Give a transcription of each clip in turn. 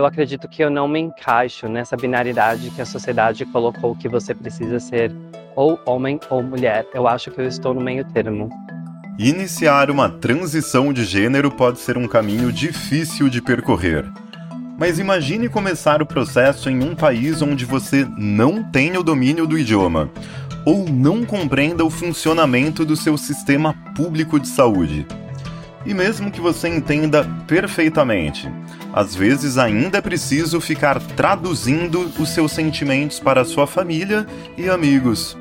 eu acredito que eu não me encaixo nessa binaridade que a sociedade colocou que você precisa ser ou homem ou mulher. Eu acho que eu estou no meio termo. Iniciar uma transição de gênero pode ser um caminho difícil de percorrer. Mas imagine começar o processo em um país onde você não tem o domínio do idioma ou não compreenda o funcionamento do seu sistema público de saúde. E mesmo que você entenda perfeitamente, às vezes ainda é preciso ficar traduzindo os seus sentimentos para sua família e amigos.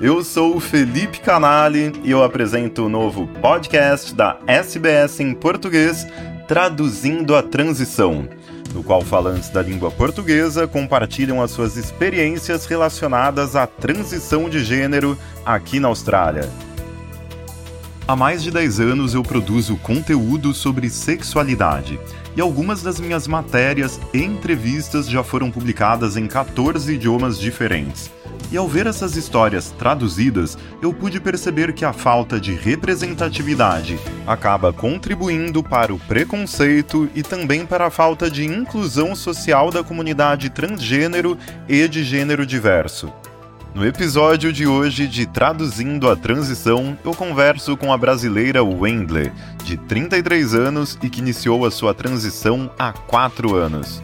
Eu sou o Felipe Canali e eu apresento o novo podcast da SBS em português, Traduzindo a Transição, no qual falantes da língua portuguesa compartilham as suas experiências relacionadas à transição de gênero aqui na Austrália. Há mais de 10 anos eu produzo conteúdo sobre sexualidade e algumas das minhas matérias e entrevistas já foram publicadas em 14 idiomas diferentes. E ao ver essas histórias traduzidas, eu pude perceber que a falta de representatividade acaba contribuindo para o preconceito e também para a falta de inclusão social da comunidade transgênero e de gênero diverso. No episódio de hoje de Traduzindo a Transição, eu converso com a brasileira Wendley, de 33 anos e que iniciou a sua transição há 4 anos.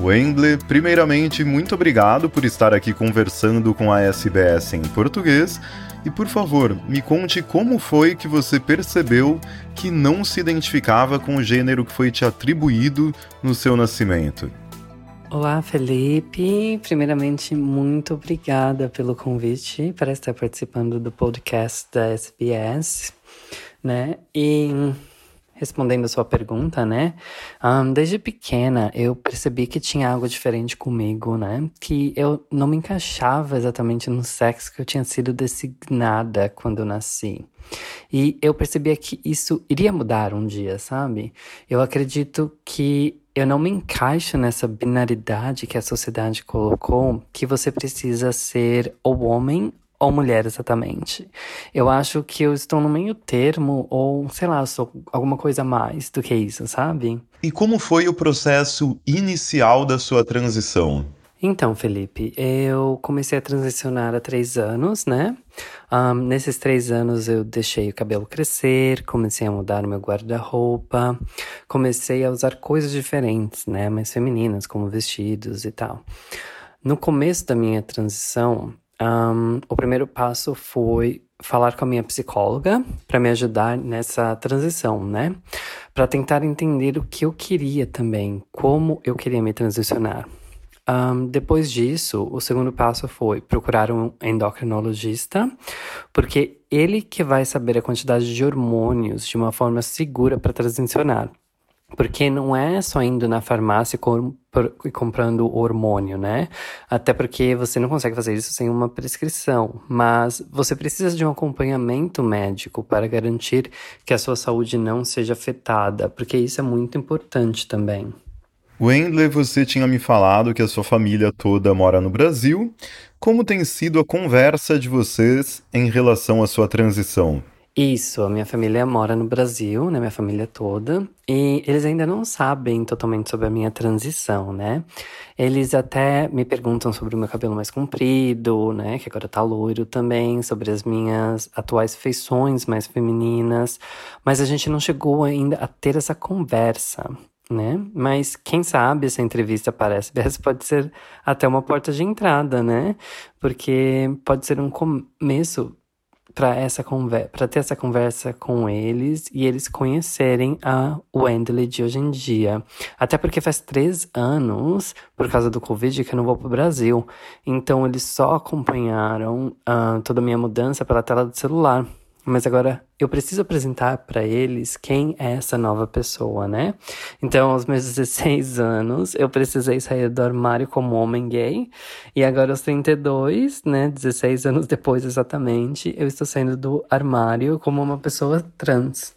Wendley, primeiramente, muito obrigado por estar aqui conversando com a SBS em português. E por favor, me conte como foi que você percebeu que não se identificava com o gênero que foi te atribuído no seu nascimento. Olá, Felipe. Primeiramente, muito obrigada pelo convite para estar participando do podcast da SBS, né? E respondendo a sua pergunta, né? Um, desde pequena eu percebi que tinha algo diferente comigo, né? Que eu não me encaixava exatamente no sexo que eu tinha sido designada quando eu nasci. E eu percebia que isso iria mudar um dia, sabe? Eu acredito que eu não me encaixo nessa binaridade que a sociedade colocou, que você precisa ser ou homem ou mulher exatamente. Eu acho que eu estou no meio termo, ou sei lá, sou alguma coisa mais do que isso, sabe? E como foi o processo inicial da sua transição? Então, Felipe, eu comecei a transicionar há três anos, né? Um, nesses três anos eu deixei o cabelo crescer, comecei a mudar o meu guarda-roupa, comecei a usar coisas diferentes, né? Mais femininas, como vestidos e tal. No começo da minha transição, um, o primeiro passo foi falar com a minha psicóloga para me ajudar nessa transição, né? Para tentar entender o que eu queria também, como eu queria me transicionar. Um, depois disso, o segundo passo foi procurar um endocrinologista, porque ele que vai saber a quantidade de hormônios de uma forma segura para transicionar. Porque não é só indo na farmácia e comprando hormônio, né? Até porque você não consegue fazer isso sem uma prescrição. Mas você precisa de um acompanhamento médico para garantir que a sua saúde não seja afetada, porque isso é muito importante também. Wendley, você tinha me falado que a sua família toda mora no Brasil. Como tem sido a conversa de vocês em relação à sua transição? Isso, a minha família mora no Brasil, né? Minha família toda. E eles ainda não sabem totalmente sobre a minha transição, né? Eles até me perguntam sobre o meu cabelo mais comprido, né? Que agora tá loiro também, sobre as minhas atuais feições mais femininas. Mas a gente não chegou ainda a ter essa conversa né? Mas quem sabe essa entrevista para a SBS pode ser até uma porta de entrada, né? Porque pode ser um começo para essa conversa, para ter essa conversa com eles e eles conhecerem a Wendley de hoje em dia. Até porque faz três anos, por causa do Covid, que eu não vou pro Brasil. Então eles só acompanharam uh, toda a minha mudança pela tela do celular. Mas agora eu preciso apresentar para eles quem é essa nova pessoa, né? Então, aos meus 16 anos, eu precisei sair do armário como homem gay. E agora, aos 32, né? 16 anos depois exatamente, eu estou saindo do armário como uma pessoa trans.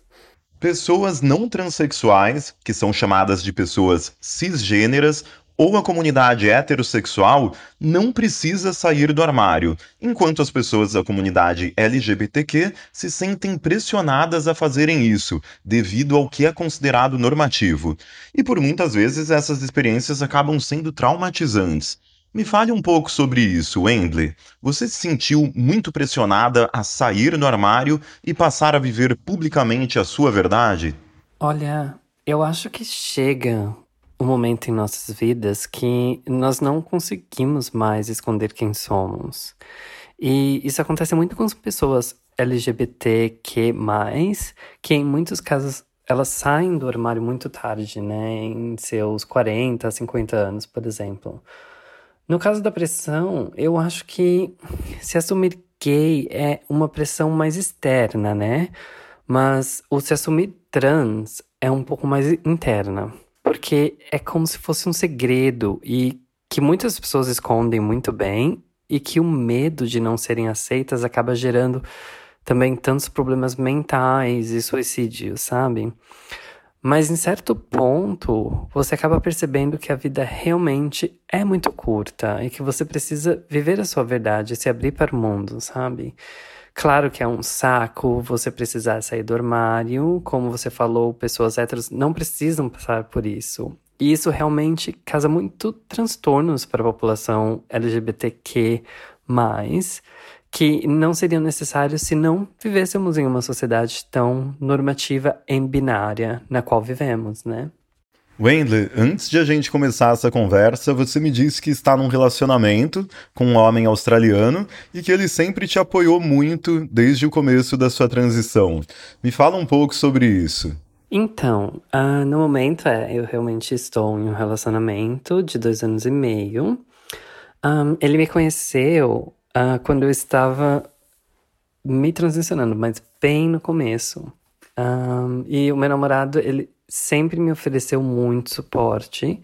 Pessoas não transexuais, que são chamadas de pessoas cisgêneras, ou a comunidade heterossexual não precisa sair do armário, enquanto as pessoas da comunidade LGBTQ se sentem pressionadas a fazerem isso, devido ao que é considerado normativo. E por muitas vezes essas experiências acabam sendo traumatizantes. Me fale um pouco sobre isso, Wendley. Você se sentiu muito pressionada a sair do armário e passar a viver publicamente a sua verdade? Olha, eu acho que chega um momento em nossas vidas que nós não conseguimos mais esconder quem somos. E isso acontece muito com as pessoas LGBTQ+, que em muitos casos elas saem do armário muito tarde, né? Em seus 40, 50 anos, por exemplo. No caso da pressão, eu acho que se assumir gay é uma pressão mais externa, né? Mas o se assumir trans é um pouco mais interna. Porque é como se fosse um segredo e que muitas pessoas escondem muito bem e que o medo de não serem aceitas acaba gerando também tantos problemas mentais e suicídio, sabe? Mas em certo ponto, você acaba percebendo que a vida realmente é muito curta e que você precisa viver a sua verdade, se abrir para o mundo, sabe? Claro que é um saco você precisar sair do armário, como você falou, pessoas héteros não precisam passar por isso. E isso realmente causa muito transtornos para a população LGBTQ, que não seriam necessários se não vivêssemos em uma sociedade tão normativa e binária na qual vivemos, né? Wendley, antes de a gente começar essa conversa, você me disse que está num relacionamento com um homem australiano e que ele sempre te apoiou muito desde o começo da sua transição. Me fala um pouco sobre isso. Então, uh, no momento é, eu realmente estou em um relacionamento de dois anos e meio. Um, ele me conheceu uh, quando eu estava me transicionando, mas bem no começo. Um, e o meu namorado, ele sempre me ofereceu muito suporte.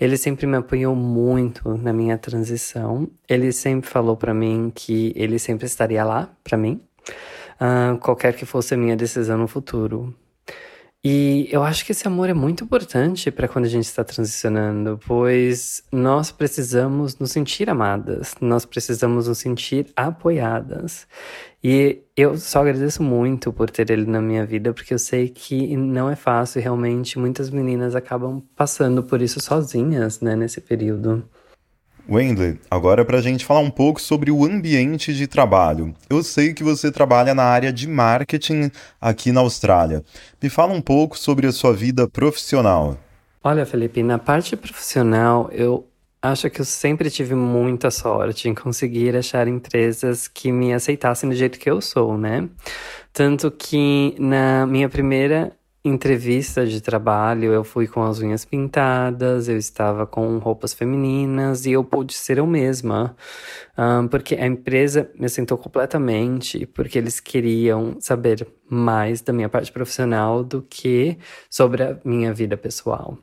Ele sempre me apoiou muito na minha transição. Ele sempre falou para mim que ele sempre estaria lá para mim, uh, qualquer que fosse a minha decisão no futuro. E eu acho que esse amor é muito importante para quando a gente está transicionando, pois nós precisamos nos sentir amadas, nós precisamos nos sentir apoiadas. E eu só agradeço muito por ter ele na minha vida, porque eu sei que não é fácil e realmente muitas meninas acabam passando por isso sozinhas, né, nesse período. Wendley, agora para a gente falar um pouco sobre o ambiente de trabalho. Eu sei que você trabalha na área de marketing aqui na Austrália. Me fala um pouco sobre a sua vida profissional. Olha, Felipe, na parte profissional, eu acho que eu sempre tive muita sorte em conseguir achar empresas que me aceitassem do jeito que eu sou, né? Tanto que na minha primeira entrevista de trabalho, eu fui com as unhas pintadas, eu estava com roupas femininas e eu pude ser eu mesma, um, porque a empresa me aceitou completamente, porque eles queriam saber mais da minha parte profissional do que sobre a minha vida pessoal.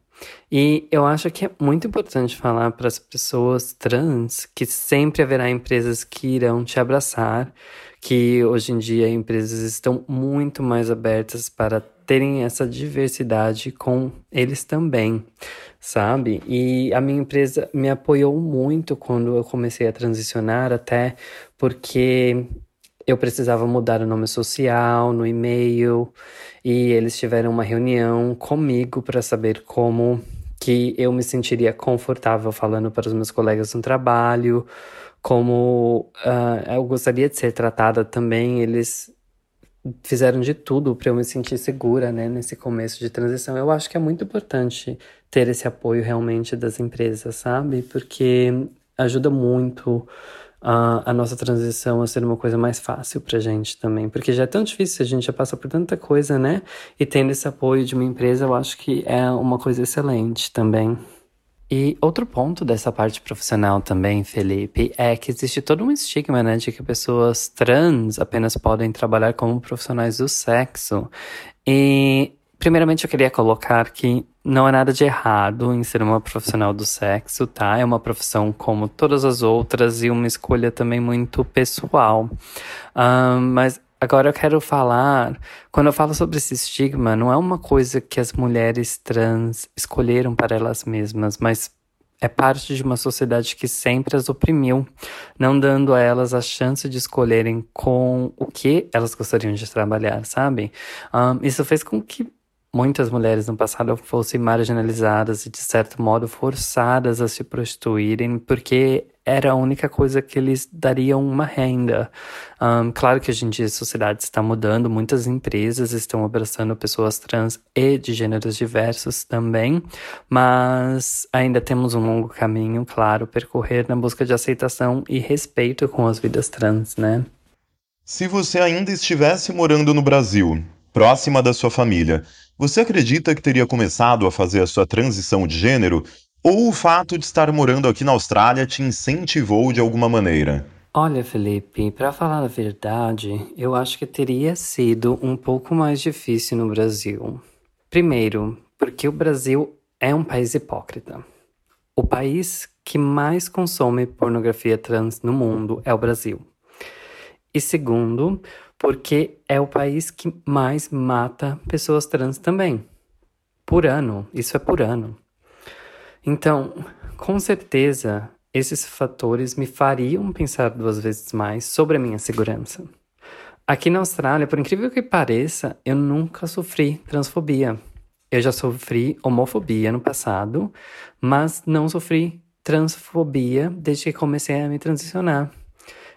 E eu acho que é muito importante falar para as pessoas trans que sempre haverá empresas que irão te abraçar, que hoje em dia empresas estão muito mais abertas para terem essa diversidade com eles também, sabe? E a minha empresa me apoiou muito quando eu comecei a transicionar, até porque eu precisava mudar o nome social no e-mail e eles tiveram uma reunião comigo para saber como que eu me sentiria confortável falando para os meus colegas no trabalho, como uh, eu gostaria de ser tratada também. Eles fizeram de tudo para eu me sentir segura, né, nesse começo de transição. Eu acho que é muito importante ter esse apoio realmente das empresas, sabe? Porque ajuda muito a, a nossa transição a ser uma coisa mais fácil pra gente também. Porque já é tão difícil, a gente já passa por tanta coisa, né? E tendo esse apoio de uma empresa, eu acho que é uma coisa excelente também. E outro ponto dessa parte profissional também, Felipe, é que existe todo um estigma, né, de que pessoas trans apenas podem trabalhar como profissionais do sexo. E, primeiramente, eu queria colocar que não há nada de errado em ser uma profissional do sexo, tá? É uma profissão como todas as outras e uma escolha também muito pessoal. Um, mas Agora eu quero falar, quando eu falo sobre esse estigma, não é uma coisa que as mulheres trans escolheram para elas mesmas, mas é parte de uma sociedade que sempre as oprimiu, não dando a elas a chance de escolherem com o que elas gostariam de trabalhar, sabe? Um, isso fez com que muitas mulheres no passado fossem marginalizadas e, de certo modo, forçadas a se prostituírem, porque era a única coisa que eles dariam uma renda. Um, claro que hoje em dia a sociedade está mudando, muitas empresas estão abraçando pessoas trans e de gêneros diversos também, mas ainda temos um longo caminho, claro, percorrer na busca de aceitação e respeito com as vidas trans, né? Se você ainda estivesse morando no Brasil, próxima da sua família, você acredita que teria começado a fazer a sua transição de gênero ou o fato de estar morando aqui na Austrália te incentivou de alguma maneira? Olha, Felipe, para falar a verdade, eu acho que teria sido um pouco mais difícil no Brasil. Primeiro, porque o Brasil é um país hipócrita. O país que mais consome pornografia trans no mundo é o Brasil. E segundo, porque é o país que mais mata pessoas trans também. Por ano, isso é por ano. Então, com certeza, esses fatores me fariam pensar duas vezes mais sobre a minha segurança. Aqui na Austrália, por incrível que pareça, eu nunca sofri transfobia. Eu já sofri homofobia no passado, mas não sofri transfobia desde que comecei a me transicionar.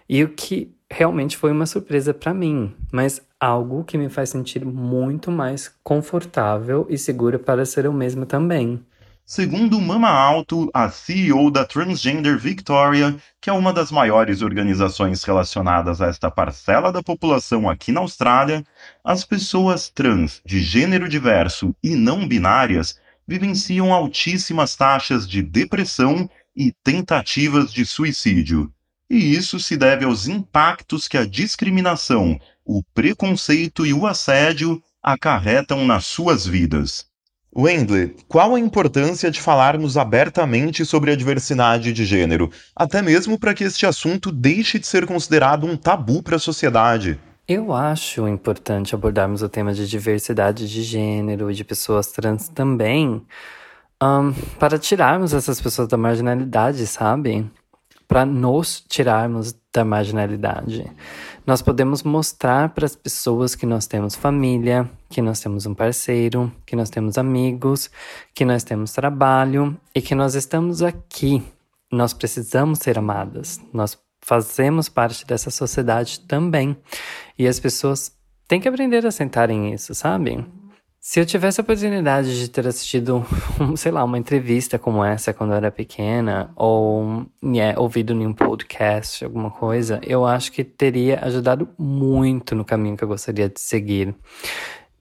E o que realmente foi uma surpresa para mim, mas algo que me faz sentir muito mais confortável e segura para ser eu mesma também. Segundo Mama Alto, a CEO da Transgender Victoria, que é uma das maiores organizações relacionadas a esta parcela da população aqui na Austrália, as pessoas trans de gênero diverso e não binárias vivenciam altíssimas taxas de depressão e tentativas de suicídio. E isso se deve aos impactos que a discriminação, o preconceito e o assédio acarretam nas suas vidas. Wendley, qual a importância de falarmos abertamente sobre a diversidade de gênero, até mesmo para que este assunto deixe de ser considerado um tabu para a sociedade? Eu acho importante abordarmos o tema de diversidade de gênero e de pessoas trans também, um, para tirarmos essas pessoas da marginalidade, sabe? Para nos tirarmos da marginalidade. Nós podemos mostrar para as pessoas que nós temos família, que nós temos um parceiro, que nós temos amigos, que nós temos trabalho e que nós estamos aqui. Nós precisamos ser amadas. Nós fazemos parte dessa sociedade também. E as pessoas têm que aprender a sentarem isso, sabe? Se eu tivesse a oportunidade de ter assistido, sei lá, uma entrevista como essa quando eu era pequena, ou yeah, ouvido em um podcast, alguma coisa, eu acho que teria ajudado muito no caminho que eu gostaria de seguir.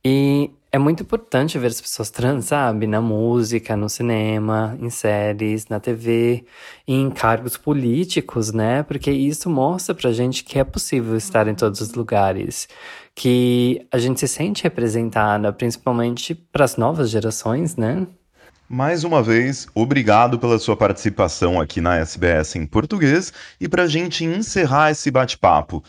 E é muito importante ver as pessoas trans, sabe? Na música, no cinema, em séries, na TV, em cargos políticos, né? Porque isso mostra pra gente que é possível estar em todos os lugares que a gente se sente representada, principalmente para as novas gerações, né? Mais uma vez, obrigado pela sua participação aqui na SBS em português e para a gente encerrar esse bate-papo.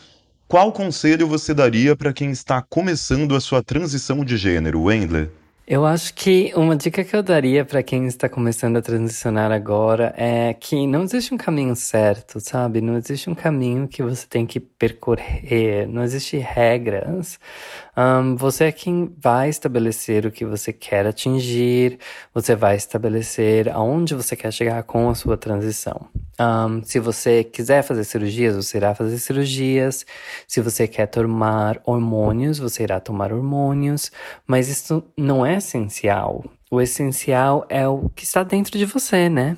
Qual conselho você daria para quem está começando a sua transição de gênero, Wendler? Eu acho que uma dica que eu daria para quem está começando a transicionar agora é que não existe um caminho certo, sabe? Não existe um caminho que você tem que percorrer, não existe regras. Um, você é quem vai estabelecer o que você quer atingir, você vai estabelecer aonde você quer chegar com a sua transição. Um, se você quiser fazer cirurgias, você irá fazer cirurgias. Se você quer tomar hormônios, você irá tomar hormônios. Mas isso não é essencial. O essencial é o que está dentro de você, né?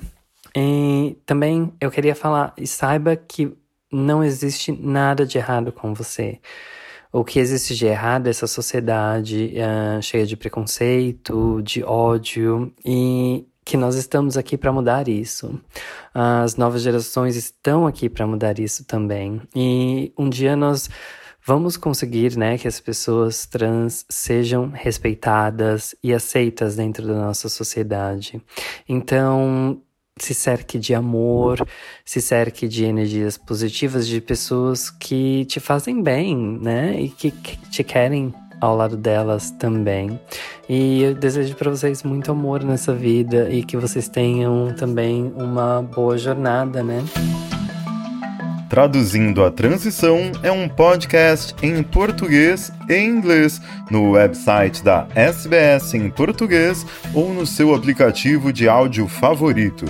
E também eu queria falar, saiba que não existe nada de errado com você. O que existe de errado é essa sociedade uh, cheia de preconceito, de ódio e que nós estamos aqui para mudar isso. As novas gerações estão aqui para mudar isso também. E um dia nós vamos conseguir, né, que as pessoas trans sejam respeitadas e aceitas dentro da nossa sociedade. Então, se cerque de amor, se cerque de energias positivas de pessoas que te fazem bem, né, e que, te querem ao lado delas também. E eu desejo para vocês muito amor nessa vida e que vocês tenham também uma boa jornada, né? Traduzindo a Transição é um podcast em português e inglês no website da SBS em português ou no seu aplicativo de áudio favorito.